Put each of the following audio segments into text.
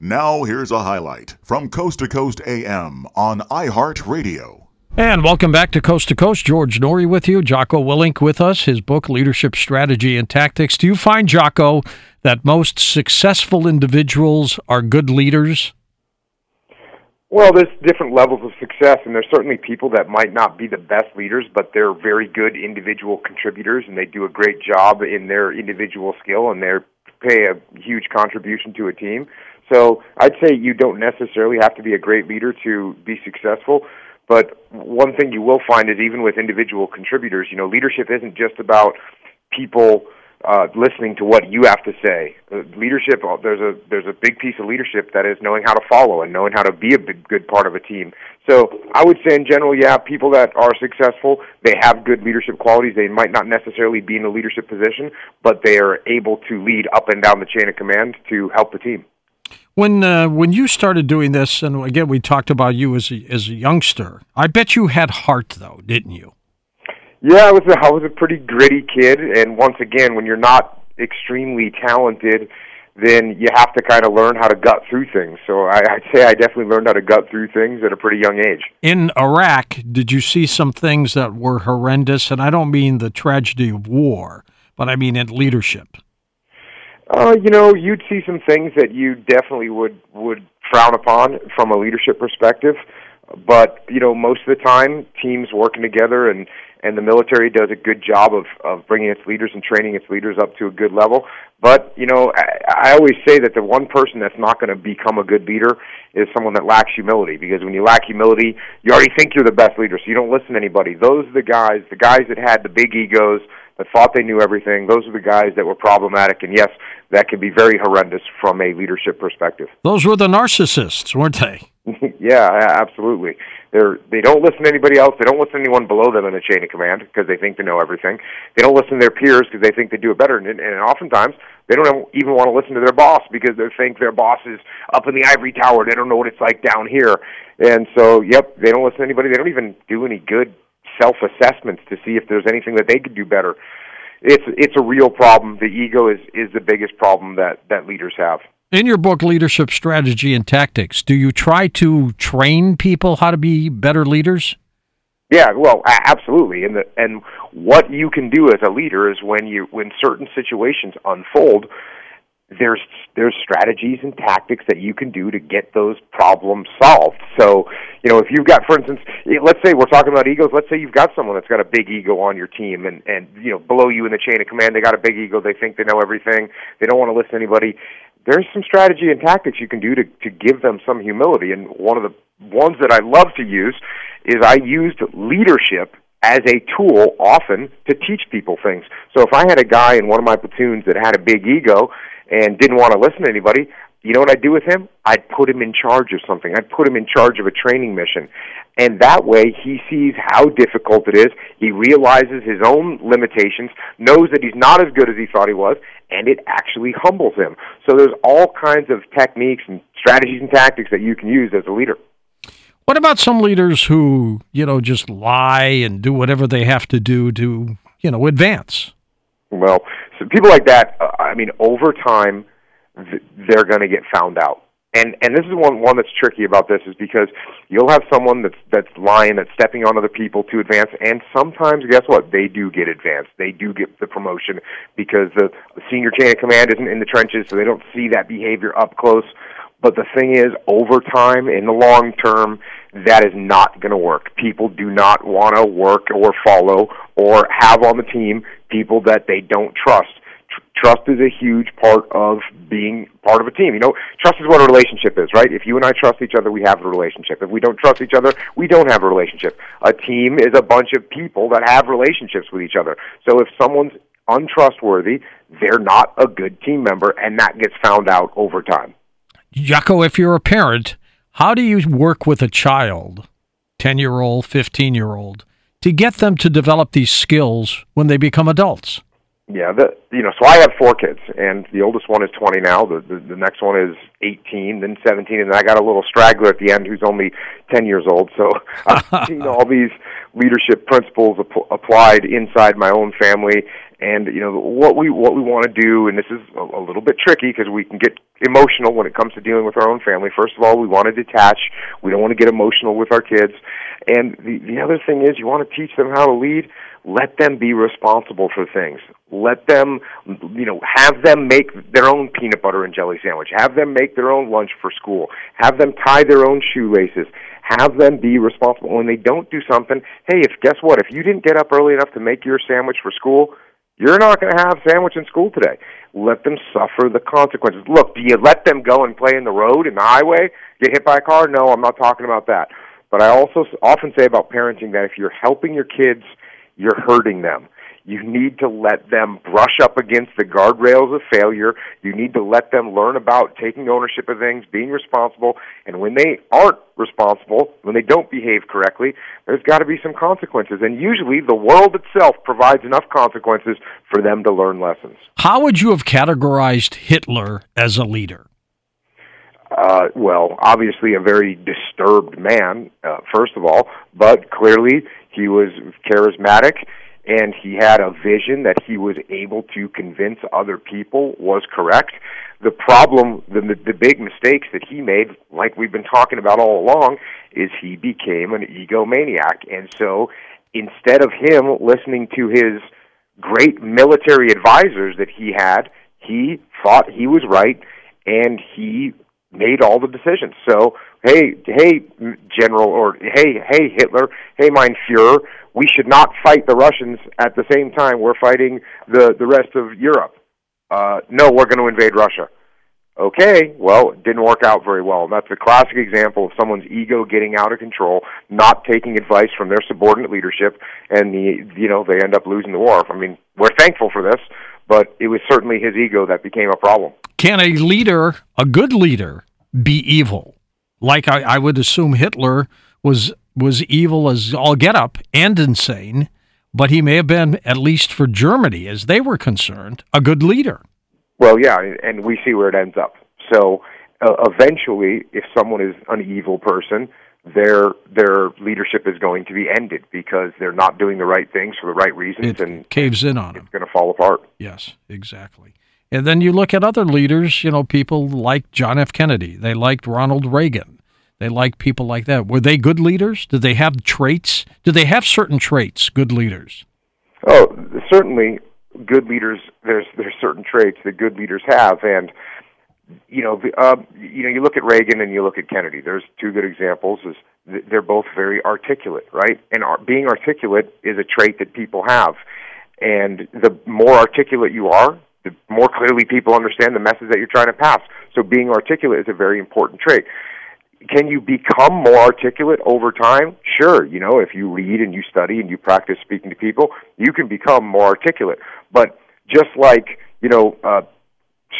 Now, here's a highlight from Coast to Coast AM on iHeartRadio. And welcome back to Coast to Coast. George Noory with you, Jocko Willink with us, his book, Leadership Strategy and Tactics. Do you find, Jocko, that most successful individuals are good leaders? Well, there's different levels of success, and there's certainly people that might not be the best leaders, but they're very good individual contributors, and they do a great job in their individual skill, and they pay a huge contribution to a team. So I'd say you don't necessarily have to be a great leader to be successful. But one thing you will find is even with individual contributors, you know, leadership isn't just about people uh, listening to what you have to say. Uh, leadership, uh, there's a there's a big piece of leadership that is knowing how to follow and knowing how to be a big, good part of a team. So I would say in general, yeah, people that are successful, they have good leadership qualities. They might not necessarily be in a leadership position, but they are able to lead up and down the chain of command to help the team. When uh, when you started doing this, and again we talked about you as a, as a youngster, I bet you had heart though, didn't you? Yeah, I was a, I was a pretty gritty kid, and once again, when you're not extremely talented, then you have to kind of learn how to gut through things. So I, I'd say I definitely learned how to gut through things at a pretty young age. In Iraq, did you see some things that were horrendous? And I don't mean the tragedy of war, but I mean in leadership. Uh, you know, you'd see some things that you definitely would would frown upon from a leadership perspective. But you know, most of the time, teams working together and and the military does a good job of of bringing its leaders and training its leaders up to a good level. But you know, I, I always say that the one person that's not going to become a good leader is someone that lacks humility. Because when you lack humility, you already think you're the best leader, so you don't listen to anybody. Those are the guys, the guys that had the big egos, that thought they knew everything. Those are the guys that were problematic, and yes, that can be very horrendous from a leadership perspective. Those were the narcissists, weren't they? yeah, absolutely. They're they don't listen to anybody else. They don't listen to anyone below them in the chain of command because they think they know everything. They don't listen to their peers because they think they do it better. And, and oftentimes they don't even want to listen to their boss because they think their boss is up in the ivory tower. They don't know what it's like down here. And so, yep, they don't listen to anybody. They don't even do any good self assessments to see if there's anything that they could do better. It's it's a real problem. The ego is is the biggest problem that that leaders have. In your book, Leadership Strategy and Tactics, do you try to train people how to be better leaders? Yeah, well, absolutely. And the and what you can do as a leader is when you when certain situations unfold, there's there's strategies and tactics that you can do to get those problems solved. So, you know, if you've got, for instance, eh, let's say we're talking about egos. Let's say you've got someone that's got a big ego on your team, and and you know, below you in the chain of command, they got a big ego. They think they know everything. They don't want to listen to anybody. There's some strategy and tactics you can do to to give them some humility. And one of the ones that I love to use is I used leadership as a tool often to teach people things. So if I had a guy in one of my platoons that had a big ego and didn't want to listen to anybody, you know what I'd do with him? I'd put him in charge of something. I'd put him in charge of a training mission. And that way he sees how difficult it is. He realizes his own limitations, knows that he's not as good as he thought he was, and it actually humbles him. So there's all kinds of techniques and strategies and tactics that you can use as a leader. What about some leaders who, you know, just lie and do whatever they have to do to, you know, advance? Well, so people like that, uh, I mean, over time, they're going to get found out. And and this is one one that's tricky about this is because you'll have someone that's that's lying, that's stepping on other people to advance, and sometimes guess what? They do get advanced. They do get the promotion because the senior chain of command isn't in the trenches, so they don't see that behavior up close. But the thing is, over time, in the long term, that is not going to work. People do not want to work or follow or have on the team people that they don't trust. Trust is a huge part of being part of a team. You know, trust is what a relationship is, right? If you and I trust each other, we have a relationship. If we don't trust each other, we don't have a relationship. A team is a bunch of people that have relationships with each other. So if someone's untrustworthy, they're not a good team member, and that gets found out over time. Jocko, if you're a parent, how do you work with a child, 10 year old, 15 year old, to get them to develop these skills when they become adults? Yeah, the you know, so I have four kids, and the oldest one is 20 now. The, the the next one is 18, then 17, and I got a little straggler at the end who's only 10 years old. So I've seen all these leadership principles ap- applied inside my own family, and you know what we what we want to do. And this is a, a little bit tricky because we can get emotional when it comes to dealing with our own family. First of all, we want to detach. We don't want to get emotional with our kids. And the the other thing is, you want to teach them how to lead let them be responsible for things. Let them, you know, have them make their own peanut butter and jelly sandwich. Have them make their own lunch for school. Have them tie their own shoelaces. Have them be responsible. When they don't do something, hey, if guess what? If you didn't get up early enough to make your sandwich for school, you're not going to have sandwich in school today. Let them suffer the consequences. Look, do you let them go and play in the road in the highway, get hit by a car? No, I'm not talking about that. But I also often say about parenting that if you're helping your kids you're hurting them. You need to let them brush up against the guardrails of failure. You need to let them learn about taking ownership of things, being responsible, and when they aren't responsible, when they don't behave correctly, there's got to be some consequences. And usually the world itself provides enough consequences for them to learn lessons. How would you have categorized Hitler as a leader? Uh, well, obviously a very disturbed man, uh, first of all, but clearly he was charismatic and he had a vision that he was able to convince other people was correct. The problem, the, the big mistakes that he made, like we've been talking about all along, is he became an egomaniac. And so instead of him listening to his great military advisors that he had, he thought he was right and he made all the decisions. So, hey, hey, General, or hey, hey, Hitler, hey, mein Führer, we should not fight the Russians at the same time we're fighting the the rest of Europe. Uh, no, we're going to invade Russia. Okay, well, it didn't work out very well. That's a classic example of someone's ego getting out of control, not taking advice from their subordinate leadership, and the you know they end up losing the war. I mean, we're thankful for this, but it was certainly his ego that became a problem. Can a leader, a good leader, be evil? Like I, I would assume Hitler was was evil as all get up and insane, but he may have been, at least for Germany, as they were concerned, a good leader. Well, yeah, and we see where it ends up. So uh, eventually, if someone is an evil person, their their leadership is going to be ended because they're not doing the right things for the right reasons, it and caves in on it's them. It's going to fall apart. Yes, exactly. And then you look at other leaders, you know, people like John F. Kennedy. They liked Ronald Reagan. They liked people like that. Were they good leaders? Did they have traits? Did they have certain traits, good leaders? Oh, certainly good leaders there's there's certain traits that good leaders have and you know uh, you know you look at Reagan and you look at Kennedy there's two good examples is they're both very articulate right and being articulate is a trait that people have and the more articulate you are the more clearly people understand the message that you're trying to pass. So being articulate is a very important trait. Can you become more articulate over time? Sure. You know, if you read and you study and you practice speaking to people, you can become more articulate. But just like, you know, uh,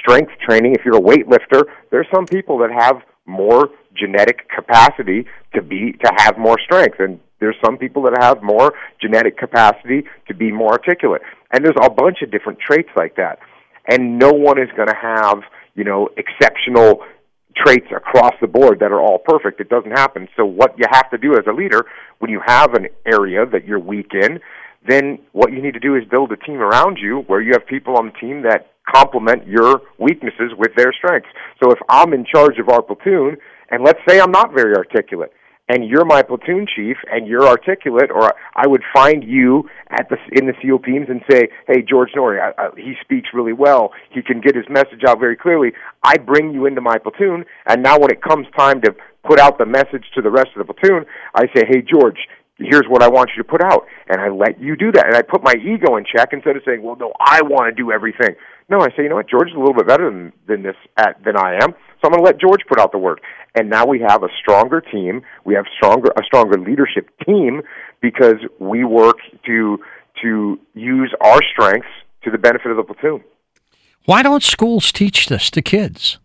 strength training, if you're a weightlifter, there's some people that have more genetic capacity to be to have more strength. And there's some people that have more genetic capacity to be more articulate. And there's a bunch of different traits like that. And no one is going to have you know exceptional traits across the board that are all perfect. It doesn't happen. So what you have to do as a leader when you have an area that you're weak in then what you need to do is build a team around you where you have people on the team that complement your weaknesses with their strengths so if i'm in charge of our platoon and let's say i'm not very articulate and you're my platoon chief and you're articulate, or I would find you at the in the SEAL teams and say, "Hey, George Noory, I, I, he speaks really well. He can get his message out very clearly." I bring you into my platoon, and now when it comes time to put out the message to the rest of the platoon, I say, "Hey, George." Here's what I want you to put out, and I let you do that, and I put my ego in check instead of saying, "Well, no, I want to do everything." No, I say, you know what, George is a little bit better than than this at, than I am, so I'm going to let George put out the work and now we have a stronger team. We have stronger a stronger leadership team because we work to to use our strengths to the benefit of the platoon. Why don't schools teach this to kids?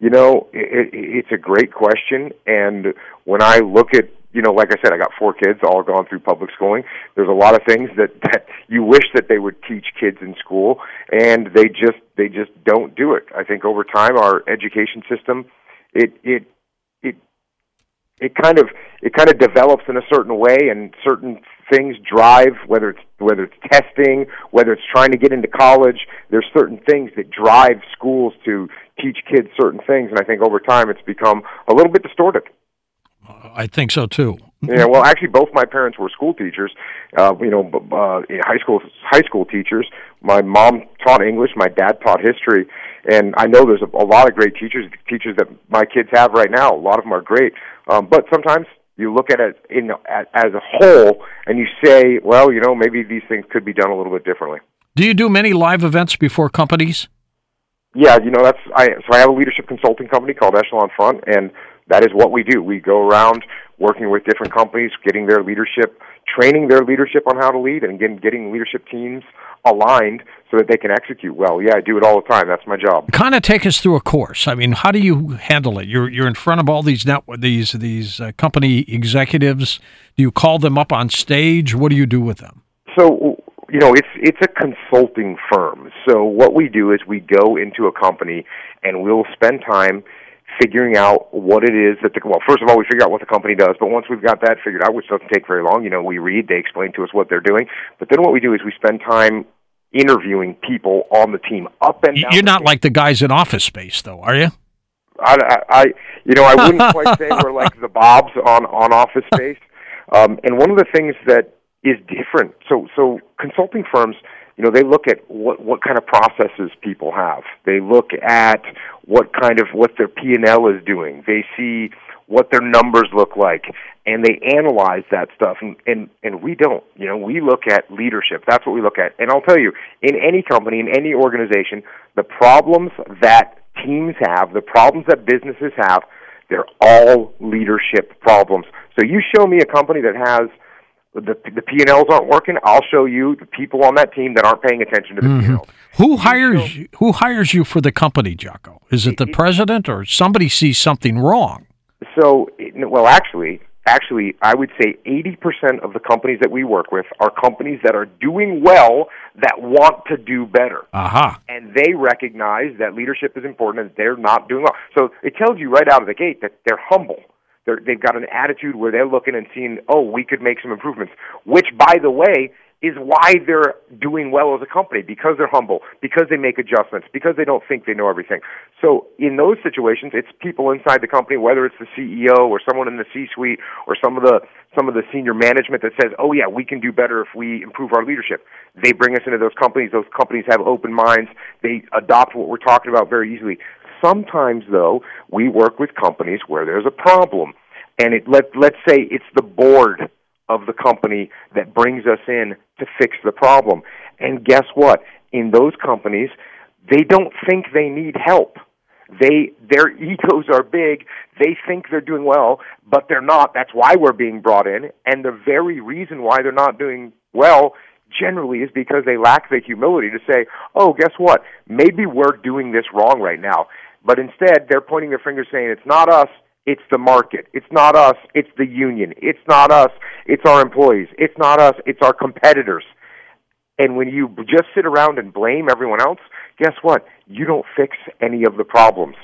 You know, it, it's a great question, and when I look at you know, like I said, I got four kids, all gone through public schooling. There's a lot of things that that you wish that they would teach kids in school, and they just they just don't do it. I think over time, our education system, it it it it kind of it kind of develops in a certain way, and certain things drive whether it's whether it's testing, whether it's trying to get into college. There's certain things that drive schools to teach kids certain things, and I think over time it's become a little bit distorted. I think so too. Yeah, well, actually, both my parents were school teachers. Uh, you know, uh, high school high school teachers. My mom taught English. My dad taught history, and I know there's a, a lot of great teachers. Teachers that my kids have right now. A lot of them are great, um, but sometimes you look at it in at, as a whole, and you say, well, you know, maybe these things could be done a little bit differently. Do you do many live events before companies? Yeah, you know that's I. So I have a leadership consulting company called Echelon Front, and that is what we do. We go around working with different companies, getting their leadership, training their leadership on how to lead, and getting, getting leadership teams aligned so that they can execute well. Yeah, I do it all the time. That's my job. Kind of take us through a course. I mean, how do you handle it? You're you're in front of all these net these these uh, company executives. Do you call them up on stage? What do you do with them? So you know, it's it's a consulting firm. So what we do is we go into a company and we'll spend time figuring out what it is that the well first of all we figure out what the company does but once we've got that figured out which doesn't take very long you know we read they explain to us what they're doing. But then what we do is we spend time interviewing people on the team up and down you're not like the guys in office space though are you? I, I, I you know I wouldn't quite say we're like the Bobs on on Office Space, um, and one of the things that is different. So so consulting firms you know they look at what what kind of processes people have. They look at what kind of what their p&l is doing. They see what their numbers look like and they analyze that stuff. And and and we don't you know we look at leadership. That's what we look at. And i'll tell you in any company in any organization the problems that teams have the problems that businesses have they're all leadership problems. So you show me a company that has the the P and Ls aren't working, I'll show you the people on that team that aren't paying attention to the mm-hmm. P and Ls. Who hires you, who hires you for the company, Jocko? Is it the it, president or somebody sees something wrong? So, well, actually, actually, I would say 80% of the companies that we work with are companies that are doing well that want to do better. Uh-huh. And they recognize that leadership is important and they're not doing well. So it tells you right out of the gate that they're humble they're, they've got an attitude where they're looking and seeing, oh, we could make some improvements. Which, by the way, is why they're doing well as a company because they're humble, because they make adjustments, because they don't think they know everything. So in those situations, it's people inside the company, whether it's the CEO or someone in the C-suite or some of the some of the senior management that says, "Oh yeah, we can do better if we improve our leadership." They bring us into those companies. Those companies have open minds. They adopt what we're talking about very easily. Sometimes, though, we work with companies where there's a problem, and it let let's say it's the board of the company that brings us in to fix the problem. And guess what? In those companies, they don't think they need help. They their egos are big. They think they're doing well, but they're not. That's why we're being brought in. And the very reason why they're not doing well generally is because they lack the humility to say, "Oh, guess what? Maybe we're doing this wrong right now." But instead, they're pointing their fingers saying, it's not us, it's the market. It's not us, it's the union. It's not us, it's our employees. It's not us, it's our competitors. And when you just sit around and blame everyone else, guess what? You don't fix any of the problems.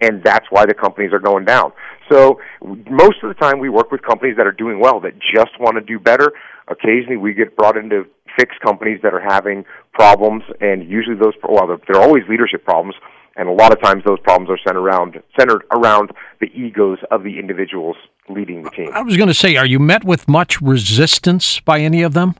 And that's why the companies are going down. So most of the time we work with companies that are doing well, that just want to do better. Occasionally we get brought into fix companies that are having problems, and usually those, well, they're always leadership problems, and a lot of times those problems are centered around centered around the egos of the individuals leading the team. I was going to say, are you met with much resistance by any of them?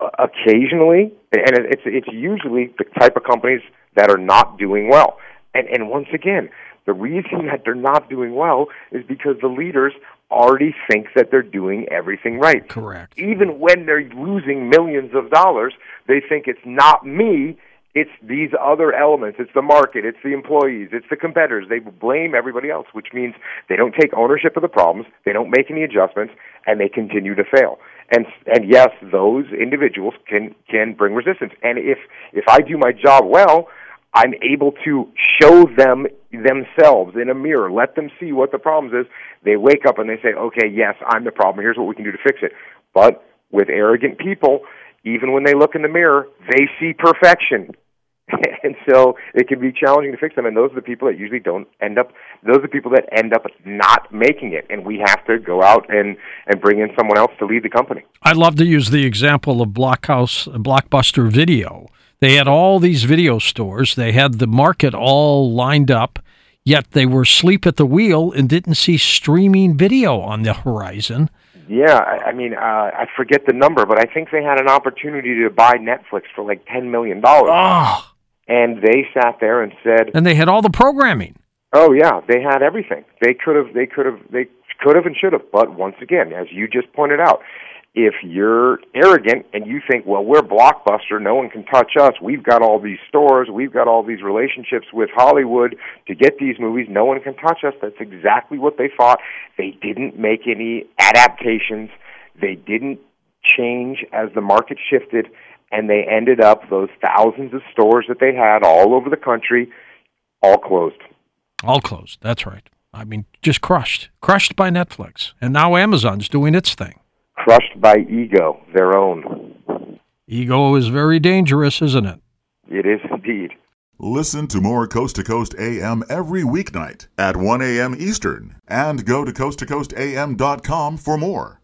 Uh, occasionally, and it's it's usually the type of companies that are not doing well. And and once again, the reason that they're not doing well is because the leaders already think that they're doing everything right. Correct. Even when they're losing millions of dollars, they think it's not me, it's these other elements. It's the market. It's the employees. It's the competitors. They blame everybody else, which means they don't take ownership of the problems. They don't make any adjustments, and they continue to fail. And and yes, those individuals can can bring resistance. And if if I do my job well, I'm able to show them themselves in a mirror, let them see what the problems is, they wake up and they say, okay, yes, I'm the problem. Here's what we can do to fix it. But with arrogant people, even when they look in the mirror, they see perfection. and so it can be challenging to fix them and those are the people that usually don't end up those are the people that end up not making it and we have to go out and and bring in someone else to lead the company i love to use the example of blockhouse blockbuster video they had all these video stores they had the market all lined up yet they were asleep at the wheel and didn't see streaming video on the horizon yeah, I, I mean, uh, I forget the number, but I think they had an opportunity to buy Netflix for like ten million dollars. Oh, and they sat there and said, and they had all the programming. "Oh yeah, they had everything. They could have, they could have, they could have and should have." But once again, as you just pointed out, if you're arrogant and you think, "Well, we're Blockbuster, no one can touch us. We've got all these stores, we've got all these relationships with Hollywood to get these movies. No one can touch us." That's exactly what they thought. They didn't make any adaptations. They didn't change as the market shifted and they ended up those thousands of stores that they had all over the country all closed all closed that's right i mean just crushed crushed by netflix and now amazon's doing its thing crushed by ego their own ego is very dangerous isn't it it is indeed Listen to more Coast to Coast AM every weeknight at 1 a.m. Eastern and go to coasttocoastam.com for more.